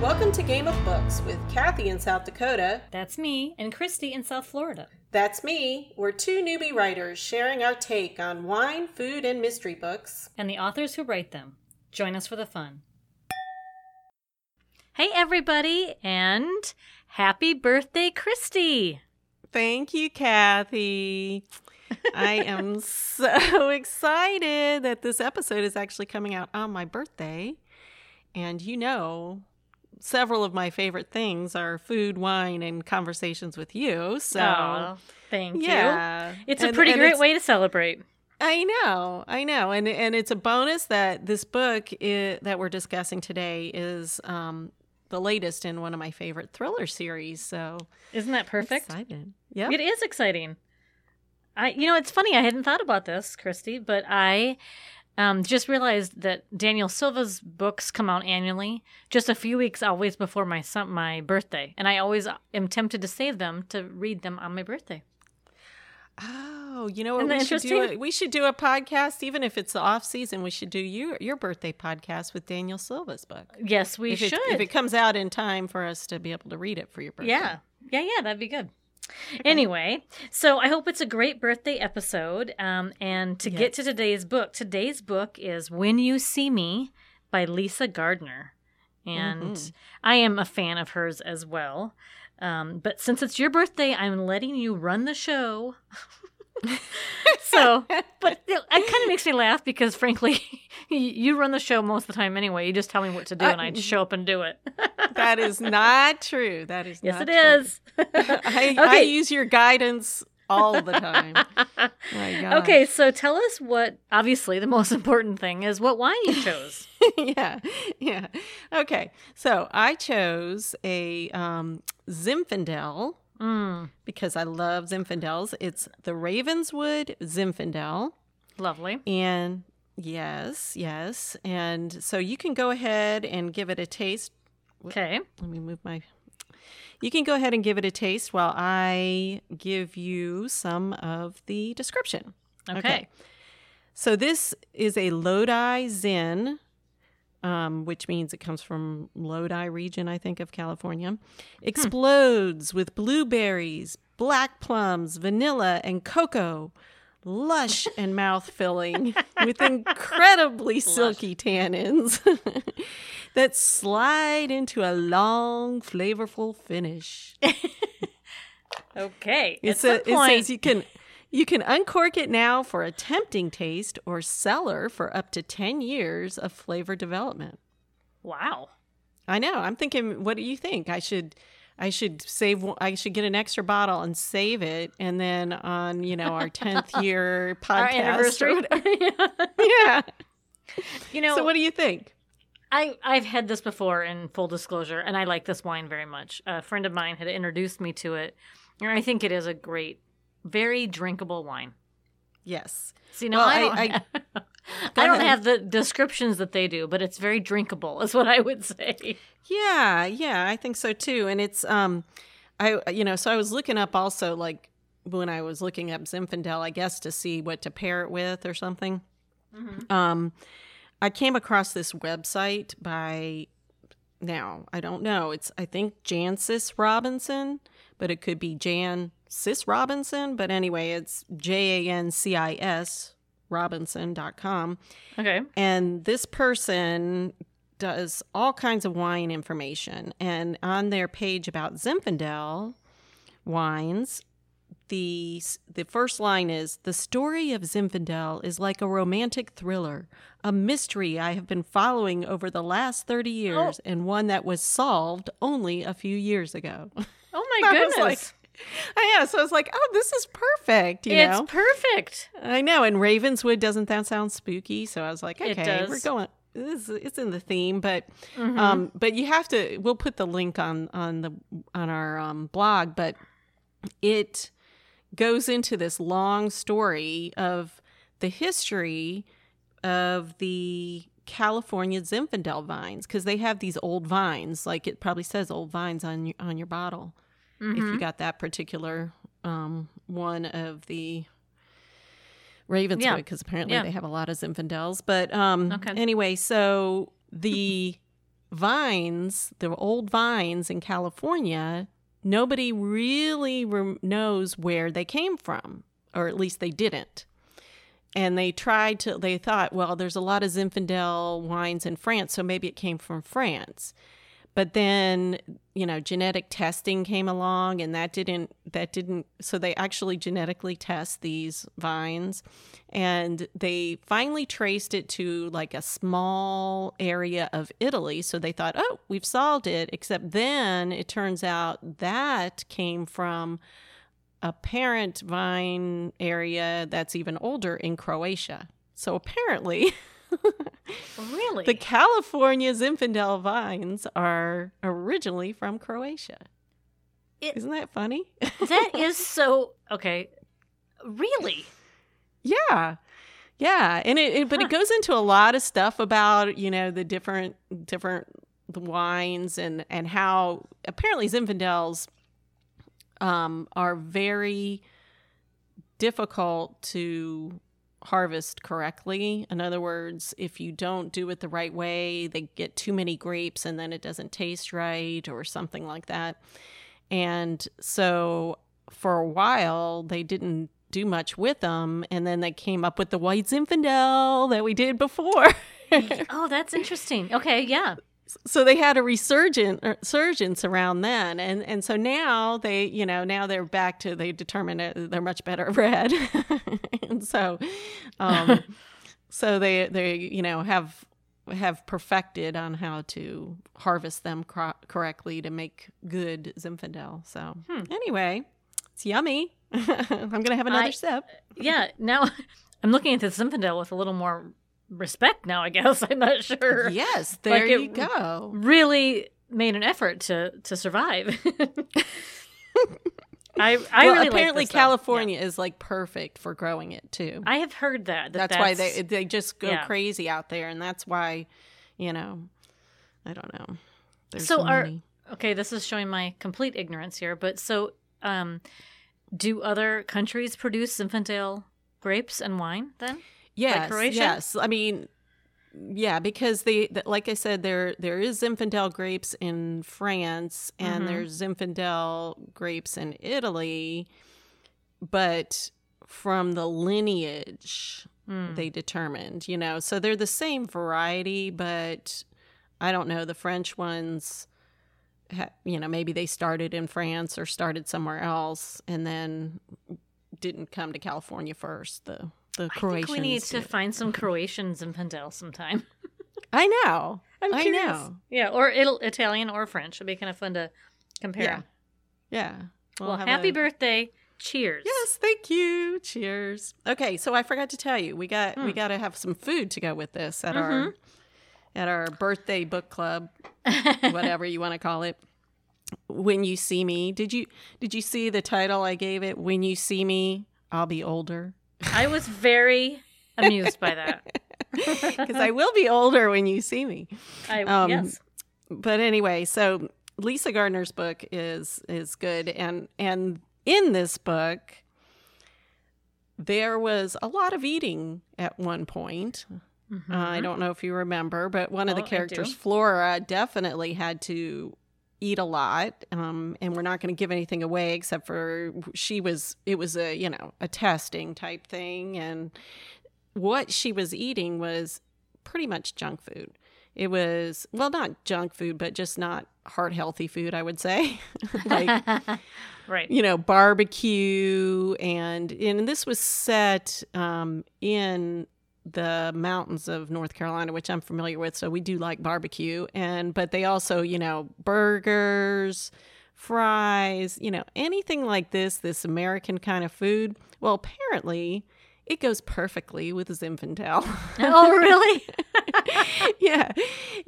Welcome to Game of Books with Kathy in South Dakota. That's me and Christy in South Florida. That's me. We're two newbie writers sharing our take on wine, food, and mystery books. And the authors who write them. Join us for the fun. Hey, everybody, and happy birthday, Christy! Thank you, Kathy. I am so excited that this episode is actually coming out on my birthday. And you know, several of my favorite things are food, wine, and conversations with you. So, Aw, thank yeah. you. It's a pretty great way to celebrate. I know, I know, and and it's a bonus that this book i that we're discussing today is um, the latest in one of my favorite thriller series. So Isn't that perfect? excited. Yeah, It is exciting. I, you know, it's funny. I hadn't thought about this, Christy, but I um, just realized that Daniel Silva's books come out annually, just a few weeks always before my son, my birthday, and I always am tempted to save them to read them on my birthday. Oh, you know what? We should do a, we should do a podcast, even if it's the off season. We should do your your birthday podcast with Daniel Silva's book. Yes, we if should. It, if it comes out in time for us to be able to read it for your birthday. Yeah. Yeah, yeah, that'd be good. Anyway, so I hope it's a great birthday episode. Um, and to get to today's book, today's book is When You See Me by Lisa Gardner. And Mhm. I am a fan of hers as well. Um, but since it's your birthday, I'm letting you run the show. so, but it, kind of makes me laugh because, frankly, you- run the show most of the time anyway. You just tell me what to do, and I show up and do it. That is not true. That is yes, it true. is. I, I use your guidance all the time. Okay, so tell us what, obviously, the most important thing is what wine you chose. yeah, yeah. Okay, so I chose a um, Zinfandel mm, because I love Zinfandels. It's the Ravenswood Zinfandel. lovely. And yes, yes. And so you can go ahead and give it a taste. Okay. Let me move my. You can go ahead and give it a taste while I give you some of the description. Okay. So this is a Lodi Zin, um, which means it comes from Lodi region, I think, of California. Explodes with blueberries, black plums, vanilla, and cocoa. Lush and mouth filling with incredibly silky tannins that slide into a long, flavorful finish. Okay. It, At sa- some it says you can you can uncork it now for a tempting taste or cellar for up to 10 years of flavor development. wow. I know. I'm thinking what do you think? I should I should save I should get an extra bottle and save it and then on, you know, our 10th year podcast Our anniversary. yeah. you know, so what do you think? I, I've had this before in full disclosure, and I like this wine very much. A friend of mine had introduced me to it, and I think it is a great, very drinkable wine. Yes. See, no, Well, I I- don't, I- have, Go I don't have the descriptions that they do, but it's very drinkable, is what I would say. Yeah, yeah, I think so too. And it's um I you know, so I was looking up also like when I was looking up Zinfandel, I guess to see what to pair it with or something. Um I came across this website by now, I don't know. It's I think Jancis Robinson, but it could be Jan Cis Robinson, but anyway, it's J A N C I S robinson.com Okay. and this person does all kinds of wine information and on their page about zinfandel wines the the first line is the story of zinfandel is like a romantic thriller a mystery i have been following over the last 30 years and one that was solved only a few years ago Oh my goodness. like- I know so i was like oh this is perfect you it's know perfect. I know, and Ravenswood doesn't that sound spooky? So I was like, okay, we're going. This, it's in the theme, but Mhm. um, but you have to. We'll put the link on on the on our um, blog, but it goes into this long story of the history of the California Zinfandel vines because they have these old vines, like it probably says old vines on your on your bottle if you Mhm. got that particular um, one of the Ravenswood, Yeah. because apparently Yeah. they have a lot of Zinfandels. But um, Okay. anyway, so the vines, the old vines in California, nobody really rem- knows where they came from, or at least they didn't. And they tried to, they thought, well, there's a lot of Zinfandel wines in France, so maybe it came from France. But then, you know, genetic testing came along and that didn't, that didn't, so they actually genetically test these vines and they finally traced it to like a small area of Italy. So they thought, oh, we've solved it. Except then it turns out that came from a parent vine area that's even older in Croatia. So apparently, Really? the California Zinfandel vines are originally from Croatia. It- Isn't that funny? that is so okay. Really? Yeah. Yeah. And it, it but Huh. it goes into a lot of stuff about, you know, the different different wines and and how apparently Zinfandels um are very difficult to harvest correctly. In other words, if you don't do it the right way, they get too many grapes and then it doesn't taste right or something like that. And so for a while, they didn't do much with them. And then they came up with the white Zinfandel that we did before. Oh, that's interesting. Okay, yeah. So they had a resurgent er, resurgence around then and and so now they you know now they're back to they determine it, they're much better red and so um so they they you know have have perfected on how to harvest them cro- correctly to make good zinfandel so Hmm. anyway it's yummy i'm gonna have another I- sip Yeah. Now I'm looking at the Zinfandel with a little more respect now, I guess. I'm not sure. yes there Like you go Really made an effort to to survive. I I well, really apparently like california is like perfect for growing it too I have heard that. that that's, why they they just go yeah. crazy out there, and that's why, you know, I don't know. There's So are- many. Okay, this is showing my complete ignorance here, but so um do other countries produce Zinfandel grapes and wine then? Yes, Croatia? yes. I mean, yeah, because they, th- like I said, there there is Zinfandel grapes in France, and Mhm. there's Zinfandel grapes in Italy, but from the lineage Hmm. they determined, you know, so they're the same variety, but I don't know the French ones. Ha- you know, maybe they started in France or started somewhere else, and then didn't come to California first. The the I Croatians. think we need to find some Croatian Zinfandel sometime. I know. I'm I know. Yeah, or Ital- Italian or French. It'd be kind of fun to compare. Yeah. Yeah. We'll Well, happy a- birthday. Cheers. Yes, thank you. Cheers. Okay, so I forgot to tell you, we got we Hmm. got to have some food to go with this at Mhm. our at our birthday book club, whatever you want to call it. When you see me, did you did you see the title I gave it? When you see me, I'll be older. I was very amused by that. Because I will be older when you see me. I, Um, yes. but anyway, so Lisa Gardner's book is is good, and and in this book, there was a lot of eating at one point. Mhm. Uh, I don't know if you remember, but one of the Oh, I characters. Flora, definitely had to eat a lot. Um, and we're not going to give anything away except for she was. It was a you know a testing type thing, and what she was eating was pretty much junk food. It was well, not junk food, but just not heart healthy food. I would say, like right. you know barbecue and and this was set um, in the mountains of North Carolina, which I'm familiar with, so we do like barbecue. And but they also, you know, burgers, fries, you know, anything like this, this American kind of food. Well, apparently, it goes perfectly with Zinfandel. oh, really? yeah.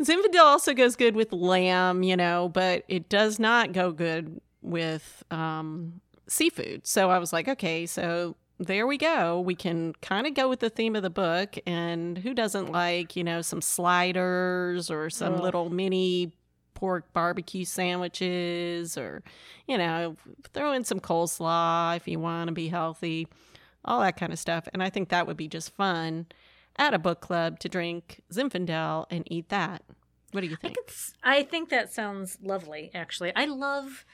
Zinfandel also goes good with lamb, you know, but it does not go good with um, seafood. So I was like, okay, so there we go. We can kind of go with the theme of the book. And who doesn't like, you know, some sliders or some little mini pork barbecue sandwiches or, you know, throw in some coleslaw if you want to be healthy, all that kind of stuff. And I think that would be just fun at a book club to drink Zinfandel and eat that. What do you I, think? could s- I think that sounds lovely. Actually, I love.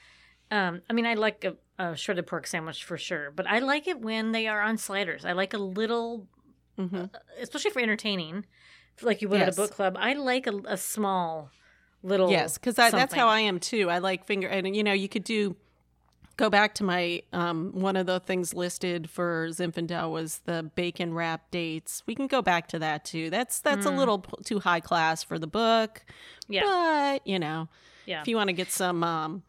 Um, I mean, I like a, a shredded pork sandwich for sure, but I like it when they are on sliders. I like a little, hmm especially for entertaining, like you would at a book club. I like a, a small, little. Yes, because that's how I am too. I like finger, and you know, you could do. Go back to my um, one of the things listed for Zinfandel was the bacon wrap dates. We can go back to that too. That's that's a Mm. little too high class for the book, Yeah, but you know, yeah, if you want to get some, um,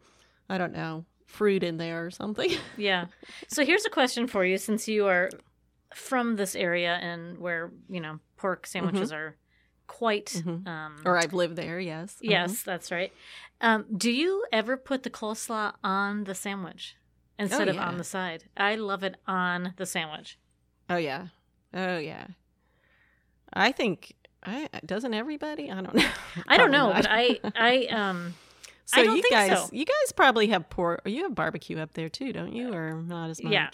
I don't know, fruit in there or something. yeah. So here's a question for you, since you are from this area and where you know pork sandwiches are quite. Mhm. Um, or I've lived there. Yes. Mhm. Yes, that's right. Um, do you ever put the coleslaw on the sandwich instead of yeah. on the side? I love it on the sandwich. Oh yeah. Oh yeah. I think I doesn't everybody. I don't know. I don't know, but I, I, um, So I don't you think guys, so. you guys probably have pork. You have barbecue up there too, don't you? Or not as much? Yeah.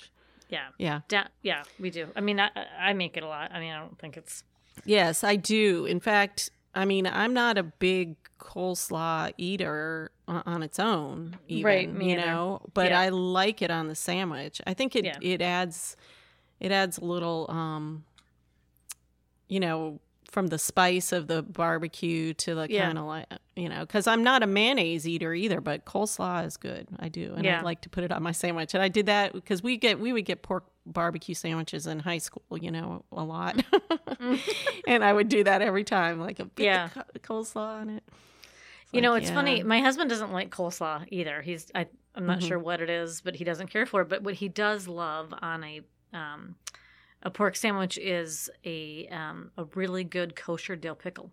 yeah, Yeah. da- yeah, we do. I mean, I, I make it a lot. I mean, I don't think it's. Yes, I do. In fact, I mean, I'm not a big coleslaw eater on, its own, even, Right, you either. know. But Yeah. I like it on the sandwich. I think it Yeah. it adds it adds a little, um, you know, from the spice of the barbecue to the Yeah. kind of like you know, because I'm not a mayonnaise eater either, but coleslaw is good. I do, and Yeah. I like to put it on my sandwich. And I did that because we get we would get pork barbecue sandwiches in high school, you know, a lot, and I would do that every time, like a bit Yeah. of co- coleslaw on it. You know, it's yeah. funny. My husband doesn't like coleslaw either. He's I, I'm not Mhm. sure what it is, but he doesn't care for it. But what he does love on a um, a pork sandwich is a um, a really good kosher dill pickle.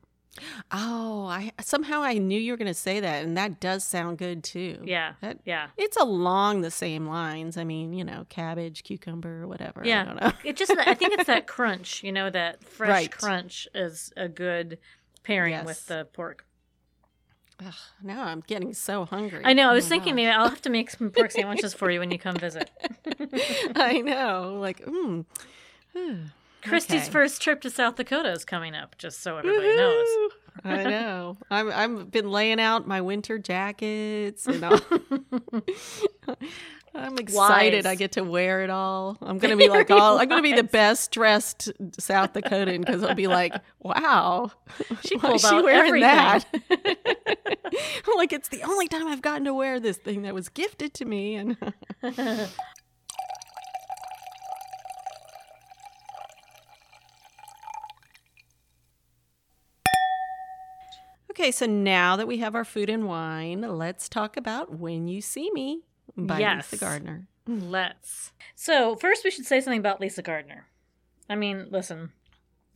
Oh, I somehow I knew you were going to say that, and that does sound good too. Yeah, That- yeah. It's along the same lines. I mean, you know, cabbage, cucumber, whatever. I Yeah. don't know. It just I think it's that crunch, you know, that fresh Right. crunch is a good pairing Yes. with the pork. Ugh, now I'm getting so hungry. I know. I was Oh thinking maybe I'll have to make some pork sandwiches for you when you come visit. I know. Like, mm. Hmm. Christy's Okay. first trip to South Dakota is coming up, just so everybody knows. I know. I'm I've been laying out my winter jackets and all. I'm excited. Wise. I get to wear it all. I'm gonna be like all. I'm gonna be the best dressed South Dakotan because I'll be like, wow, She pulled she out wearing everything. that? I'm like, it's the only time I've gotten to wear this thing that was gifted to me, and Okay, so now that we have our food and wine, let's talk about When You See Me by Yes. Lisa Gardner. Let's. So, first, we should say something about Lisa Gardner. I mean, listen,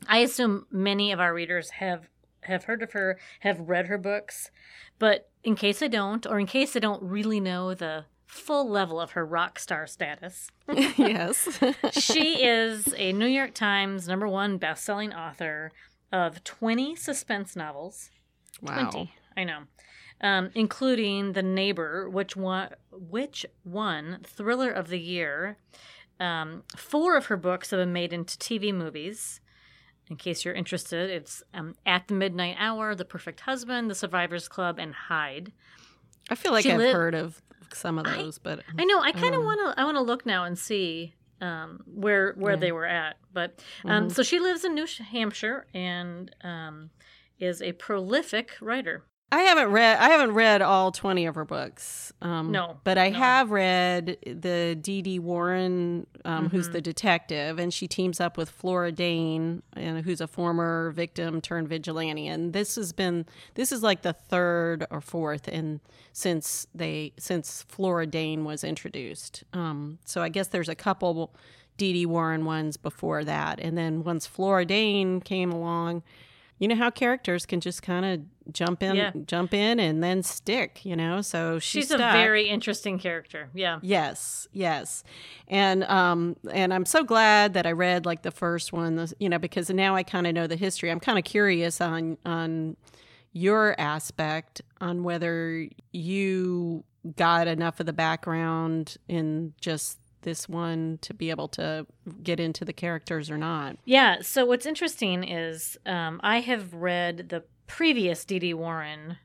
I assume many of our readers have have heard of her, have read her books, but in case I don't, or in case I don't really know the full level of her rock star status, yes. she is a New York Times number one best-selling author of 20 suspense novels. Wow. 20. I know. Um, including The Neighbor, which won, which won Thriller of the Year. Um, four of her books have been made into TV movies. In case you're interested, it's um, At the Midnight Hour, The Perfect Husband, The Survivors Club, and Hide. I feel like She I've lived- heard of some of I- those, but I know. I kind of want to. I want to look now and see um, where where Yeah. they were at. But um, Mhm. so she lives in New Hampshire and um, is a prolific writer. I haven't read I haven't read all 20 of her books. Um, No, but I no. have read the Dee Dee Warren, um, who's Mhm. the detective, and she teams up with Flora Dane, and who's a former victim turned vigilante. And this has been this is like the third or fourth in since they since Flora Dane was introduced. Um, so I guess there's a couple Dee Dee Warren ones before that, and then once Flora Dane came along. You know how characters can just kind of jump in, Yeah. jump in, and then stick. You know, so she She's a very interesting character. Yeah. Yes, yes, and um, and I'm so glad that I read like the first one, the- you know, because now I kind of know the history. I'm kind of curious on on your aspect on whether you got enough of the background in just this one to be able to get into the characters or not. Yeah. So what's interesting is um, I have read the previous D.D. Warren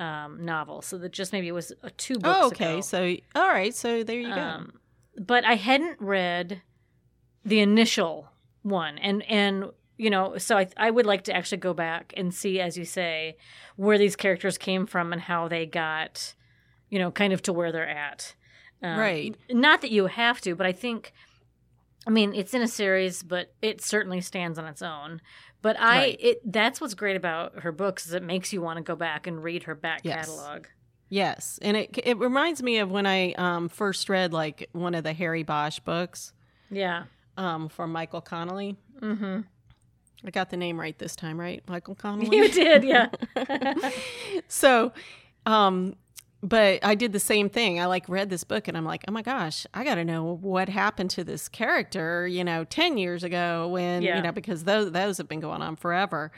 um, novel. So that just maybe it was uh, two books. Oh, okay. ago. So, all right. So there you go. Um, but I hadn't read the initial one, and and you know, so I I would like to actually go back and see, as you say, where these characters came from and how they got, you know, kind of to where they're at. Um, Right. Not that you have to, but I think. I mean, it's in a series, but it certainly stands on its own. But I, Right. it that's what's great about her books is it makes you want to go back and read her back Yes. catalog. Yes, and it it reminds me of when I um, first read like one of the Harry Bosch books Yeah. um, from Michael Connolly. Mm-hmm. I got the name right this time, right? Michael Connolly. You did, yeah. so, um, but I did the same thing. I like read this book and I'm like, oh my gosh, I got to know what happened to this character, you know, 10 years ago when, Yeah. you know, because those, those have been going on forever.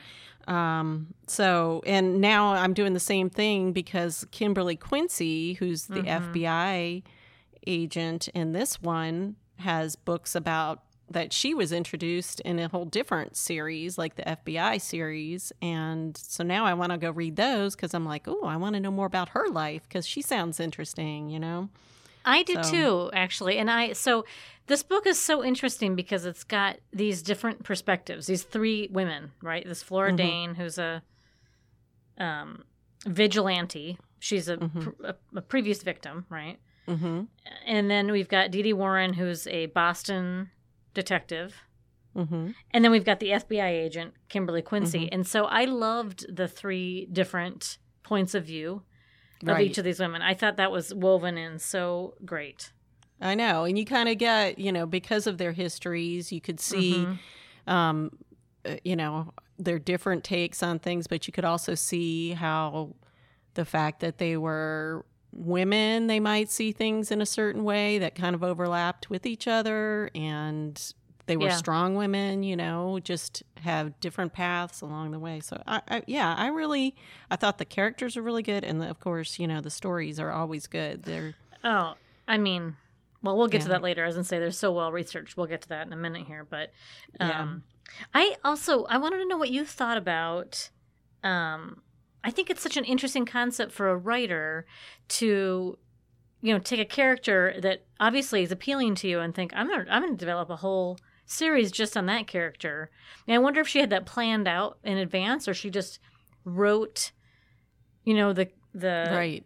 Um, so, and now I'm doing the same thing because Kimberly Quincy, who's the Mhm. FBI agent in this one, has books about that she was introduced in a whole different series, like the FBI series. And so now I want to go read those because I'm like, oh, I want to know more about her life because she sounds interesting, you know? I did So- too, actually. And I so this book is so interesting because it's got these different perspectives. These three women, right? This Flora Mhm. Dane, who's a um, vigilante. She's a, Mhm. pr- a, a previous victim, right? Mm-hmm. And then we've got Dee Dee Warren, who's a Boston detective. Mm-hmm. And then we've got the FBI agent, Kimberly Quincy. Mhm. And so I loved the three different points of view of Right. each of these women. I thought that was woven in so great. I know. And you kind of get, you know, because of their histories, you could see, Mhm. um, uh, you know, their different takes on things, but you could also see how the fact that they were women, they might see things in a certain way that kind of overlapped with each other. And they were Yeah. strong women, you know, just have different paths along the way. So, I, I, yeah, I really, I thought the characters are really good. And of course, you know, the stories are always good. They're, Oh, I mean, well, we'll get to that later. As I say, they're so well researched. We'll get to that in a minute here. But um, Yeah. I also I wanted to know what you thought about. Um, I think it's such an interesting concept for a writer to, you know, take a character that obviously is appealing to you and think I'm gonna I'm gonna develop a whole series just on that character. And I wonder if she had that planned out in advance or she just wrote, you know, the the right.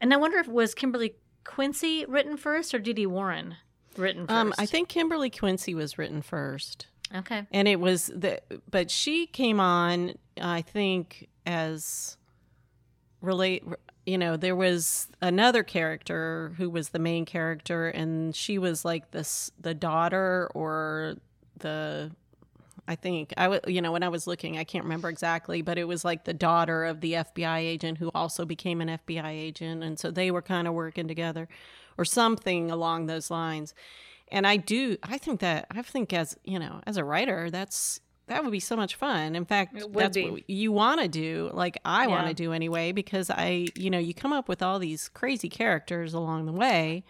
and I wonder if was Kimberly Quincy written first or Dee Dee Warren written first? Um, I think Kimberly Quincy was written first, Okay. and it was the but she came on, I think, as relate. You know, there was another character who was the main character, and she was like this the daughter or the. I think I you know, when I was looking, I can't remember exactly, but it was like the daughter of the FBI agent who also became an FBI agent, and so they were kind of working together, or something along those lines and i do i think that i think as you know as a writer that's that would be so much fun. In fact that's be. what you want to do like i want to do anyway because i you know you come up with all these crazy characters along the way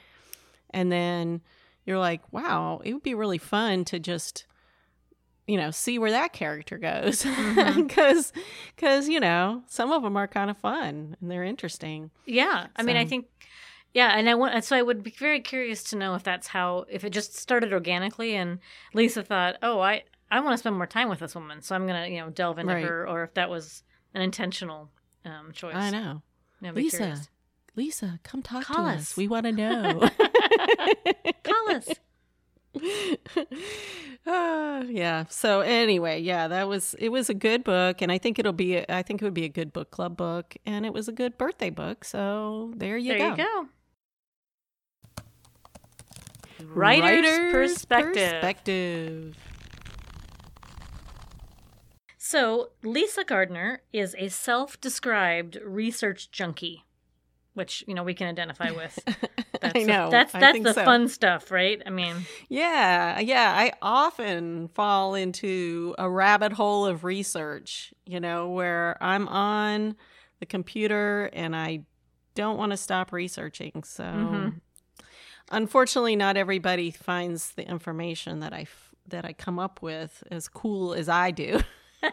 and then you're like wow it would be really fun to just you know see where that character goes. Mm-hmm. Because because you know some of them are kind of fun and they're interesting. Yeah. I mean, I think, yeah. And I want, so I would be very curious to know if that's how, if it just started organically and Lisa thought, oh, I, I want to spend more time with this woman. So I'm going to, you know, delve into Right. her or if that was an intentional um, choice. i know Yeah, Lisa, curious. lisa come talk Call to us. us we want to know Call us. Ah, yeah. So anyway, yeah, that was it was a good book and I think it'll be I think it would be a good book club book and it was a good birthday book. So there you there go. you go. Writer's perspective. perspective. So, Lisa Gardner is a self described research junkie, which, you know, we can identify with. That's I know. that's I that's think the so. fun stuff, right? I mean, Yeah, yeah. I often fall into a rabbit hole of research, you know, where I'm on the computer and I don't want to stop researching. So, Mhm. Unfortunately, not everybody finds the information that I f- that I come up with as cool as I do. they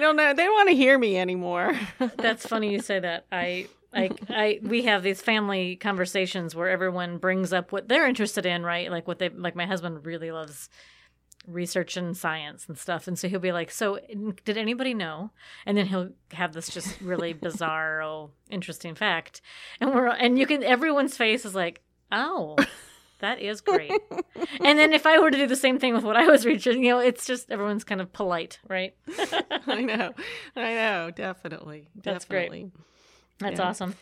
don't know. They want to hear me anymore. That's funny you say that. I like I we have these family conversations where everyone brings up what they're interested in, right? Like what they like my husband really loves research and science and stuff and so he'll be like so did anybody know and then he'll have this just really bizarre oh, interesting fact and we're and you can everyone's face is like oh that is great and then if i were to do the same thing with what i was researching you know it's just everyone's kind of polite right I know. I know. Definitely. That's great. definitely. that's Yeah. awesome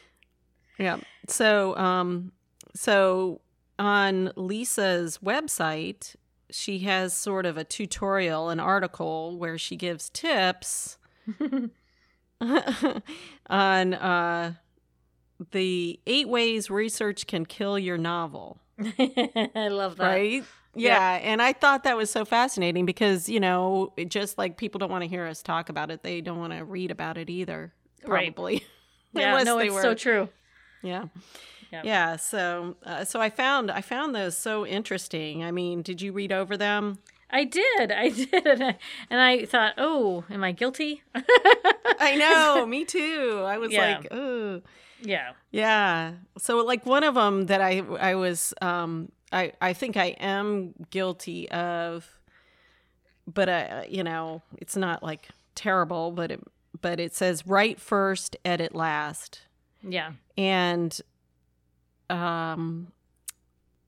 Yeah. So, um, so on Lisa's website, she has sort of a tutorial, an article where she gives tips on uh, the eight ways research can kill your novel. i love that Right? Yeah. And I thought that was so fascinating because, you know, it just like people don't want to hear us talk about it. They don't want to read about it either, Right. probably. yeah no it's were- so true Yeah. Yeah. Yeah. So, uh, so I found I found those so interesting. I mean, did you read over them? I did, I did, and I, and I thought, oh, am I guilty? I know. me too. I was Yeah. like, oh, yeah, yeah. So, like one of them that I I was um I I think I am guilty of, but I you know it's not like terrible, but it but it says write first, edit last. yeah, and um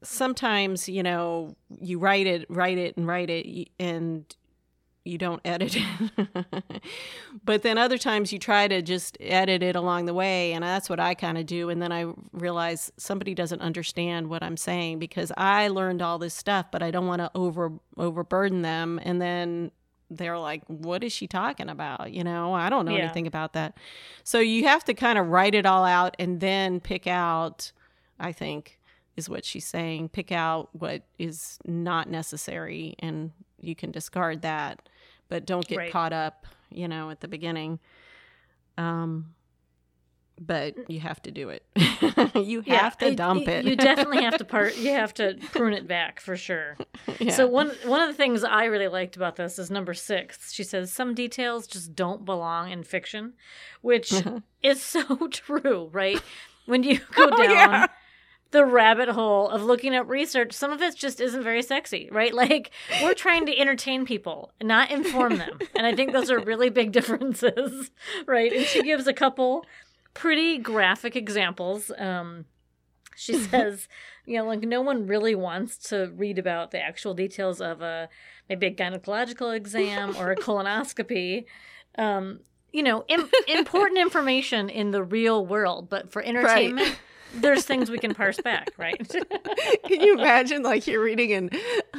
sometimes you know you write it write it and write it and you don't edit it. But then other times you try to just edit it along the way and that's what i kind of do and then i realize somebody doesn't understand what i'm saying because i learned all this stuff but i don't want to over overburden them and then they're like what is she talking about? You know i don't know Yeah. anything about that. So you have to kind of write it all out and then pick out, I think, is what she's saying. Pick out what is not necessary and you can discard that, but don't get Right. caught up, you know, at the beginning. Um, but you have to do it. you yeah. have to dump it. You definitely have to part. You have to prune it back for sure. Yeah. So one one of the things I really liked about this is number six. She says some details just don't belong in fiction, which is so true, right? When you go Oh, down yeah. The rabbit hole of looking up research, some of it just isn't very sexy, right? Like we're trying to entertain people, not inform them. And I think those are really big differences, right? And she gives a couple pretty graphic examples. Um, she says, you know, like no one really wants to read about the actual details of a maybe a gynecological exam or a colonoscopy. Um, you know, Im- important information in the real world, but for entertainment, there's things we can parse back, right? Can you imagine like you're reading an,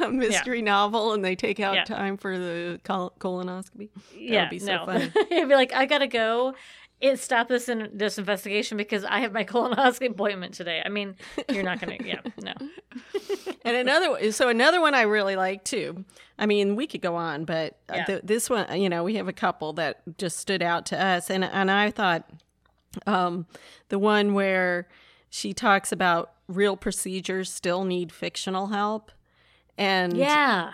a mystery novel and they take out Yeah. time for the col- colonoscopy? yeah, would be so no. funny. It'd be like, I gotta go. It stop this in this investigation because I have my colonoscopy appointment today. I mean, you're not gonna, yeah, no, And another, so another one I really like too. I mean, we could go on, but uh, Yeah. th- this one, you know, we have a couple that just stood out to us, and and I thought, um, the one where she talks about real procedures still need fictional help, and yeah,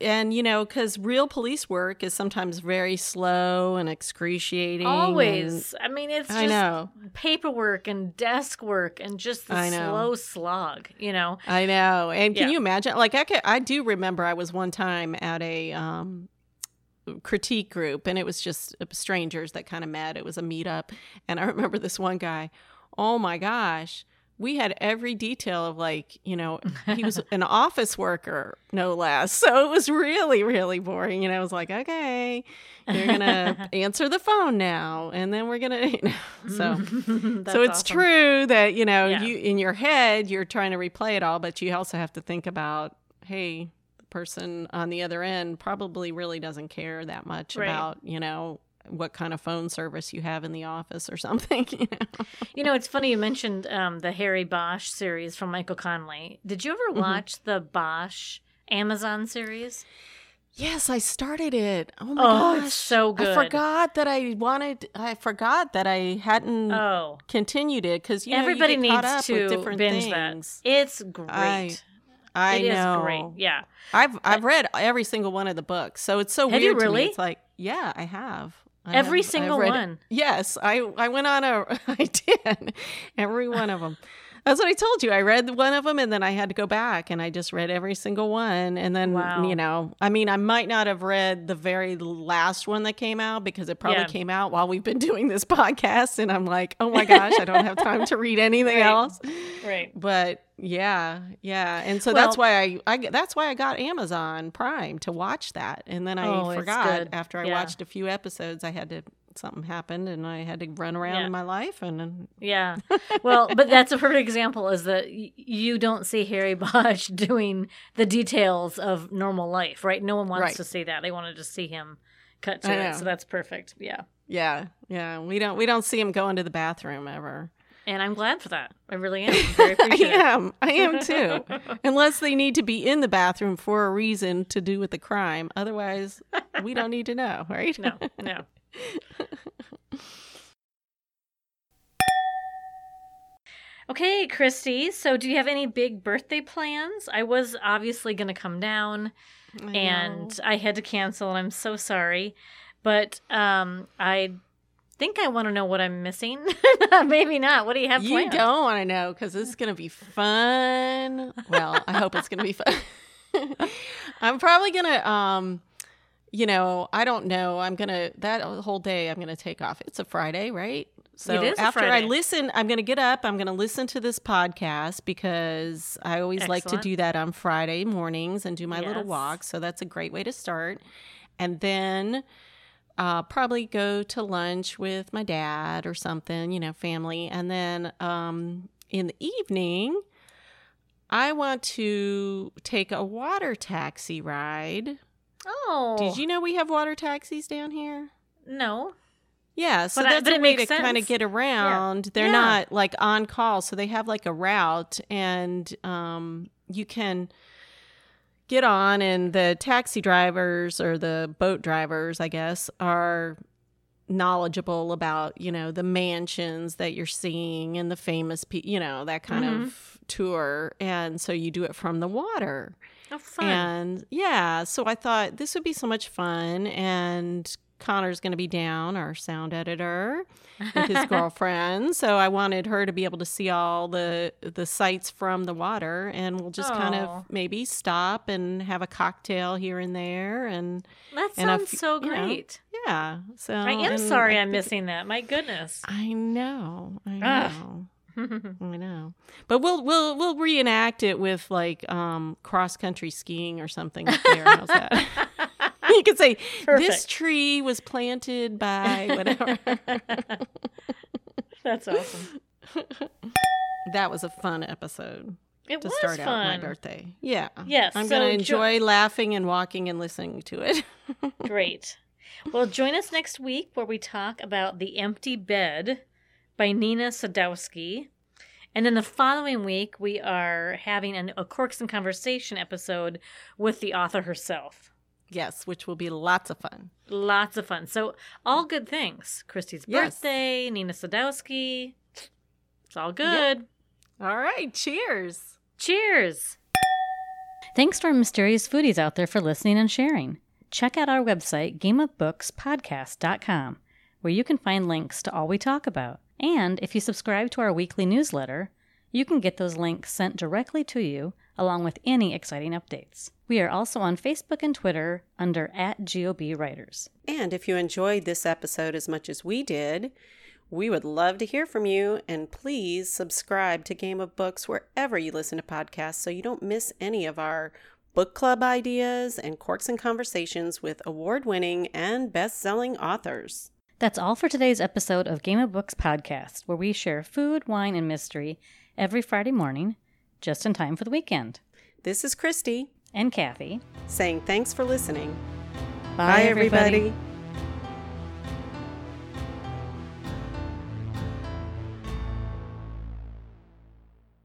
and you know, because real police work is sometimes very slow and excruciating. and- always. I mean, it's just I know. paperwork and desk work and just the slow slog, you know. I know. And can Yeah. you imagine? Like, I, could, I do remember I was one time at a um, critique group, and it was just strangers that kind of met. It was a meetup. And I remember this one guy, oh my gosh. We had every detail of like, you know, he was an office worker, no less. So it was really, really boring. And I was like, okay, you're going to answer the phone now. And then we're going to, you know, so so it's awesome. true that you know Yeah. you in your head you're trying to replay it all but you also have to think about hey the person on the other end probably really doesn't care that much Right. about you know what kind of phone service you have in the office or something you know? You know, it's funny you mentioned um, the Harry Bosch series from Michael Conley. Did you ever Mhm. watch the Bosch Amazon series? yes i started it oh my Oh, gosh it's so good. i forgot that i wanted i forgot that i hadn't Oh, continued it because you know, everybody get needs to different binge things that. It's great. I- I It is know. great. Yeah. I've I've read every single one of the books, so it's so Have you weird to really? me. It's like, yeah, I have. I Every have- single one. Yes, I I went on a I did every one of them. That's what I told you. I read one of them and then I had to go back and I just read every single one. And then, Wow. you know, I mean, I might not have read the very last one that came out because it probably Yeah. came out while we've been doing this podcast. And I'm like, oh my gosh, I don't have time to read anything Right. else. Right. But yeah, yeah. And so that's why I, I that's why I got Amazon Prime to watch that. And then I Oh, forgot after I Yeah. watched a few episodes, I had to something happened and I had to run around Yeah. in my life and then Yeah. Well, but that's a perfect example is that y- you don't see Harry Bosch doing the details of normal life, right? No one wants Right. to see that. They want to just see him cut to it. So that's perfect. Yeah. Yeah, yeah. We don't we don't see him going to the bathroom ever. And I'm glad for that. I really am. Very I am. I am too. Unless they need to be in the bathroom for a reason to do with the crime. Otherwise, we don't need to know, right? No, no. Okay, Christy. So, do you have any big birthday plans? I was obviously going to come down, I and. I had to cancel, and I'm so sorry. But um, I think I want to know what I'm missing. Maybe not. What do you have you planned? don't want to know because this is going to be fun. Well, I hope it's going to be fun. I'm probably going to, um, you know, I don't know. I'm going to, that whole day I'm going to take off. It's a Friday, right? So It is a after I listen, I'm going to get up. I'm going to listen to this podcast because I always like to do that on Friday mornings and do my little walk. So that's a great way to start. And then uh, probably go to lunch with my dad or something, you know, family. And then um, in the evening, I want to take a water taxi ride. Oh, Did you know we have water taxis down here? No. Yeah, so But that's a way to kind of get around. They're Yeah. not like on call, so they have like a route, and um, you can get on, and the taxi drivers or the boat drivers, I guess, are knowledgeable about you know the mansions that you're seeing and the famous, pe- you know, that kind Mhm. of tour, and so you do it from the water. Oh, fun. And yeah, so I thought this would be so much fun. And Connor's going to be down, our sound editor, with his girlfriend. So I wanted her to be able to see all the the sights from the water, and we'll just kind of maybe stop and have a cocktail here and there, and that and sounds f- so you know, great. yeah. So I am sorry I I'm think- missing that. My goodness. I know, I Ugh. I know. But we'll we'll we'll reenact it with like um cross country skiing or something up there. How's that? you could say this tree was planted by whatever. That's awesome. that was a fun episode It to was start fun. out my birthday. Yeah. Yes, I'm so gonna jo- enjoy laughing and walking and listening to it. Great. Well, join us next week where we talk about The Empty Bed by Nina Sadowsky. And then the following week, we are having an, a Corks and Conversation episode with the author herself. yes, which will be lots of fun. Lots of fun. So, all good things. Christy's Yes. birthday, Nina Sadowsky. It's all good. All right. Cheers. Cheers. Thanks to our mysterious foodies out there for listening and sharing. Check out our website, gameofbookspodcast.com, where you can find links to all we talk about. And if you subscribe to our weekly newsletter, you can get those links sent directly to you, along with any exciting updates. We are also on Facebook and Twitter under at GOB Writers. And if you enjoyed this episode as much as we did, we would love to hear from you. And please subscribe to Game of Books wherever you listen to podcasts so you don't miss any of our book club ideas and corks and conversations with award winning and best selling authors. That's all for today's episode of Game of Books podcast, where we share food, wine, and mystery every Friday morning, just in time for the weekend. This is Christy And Kathy. saying thanks for listening. Bye, everybody.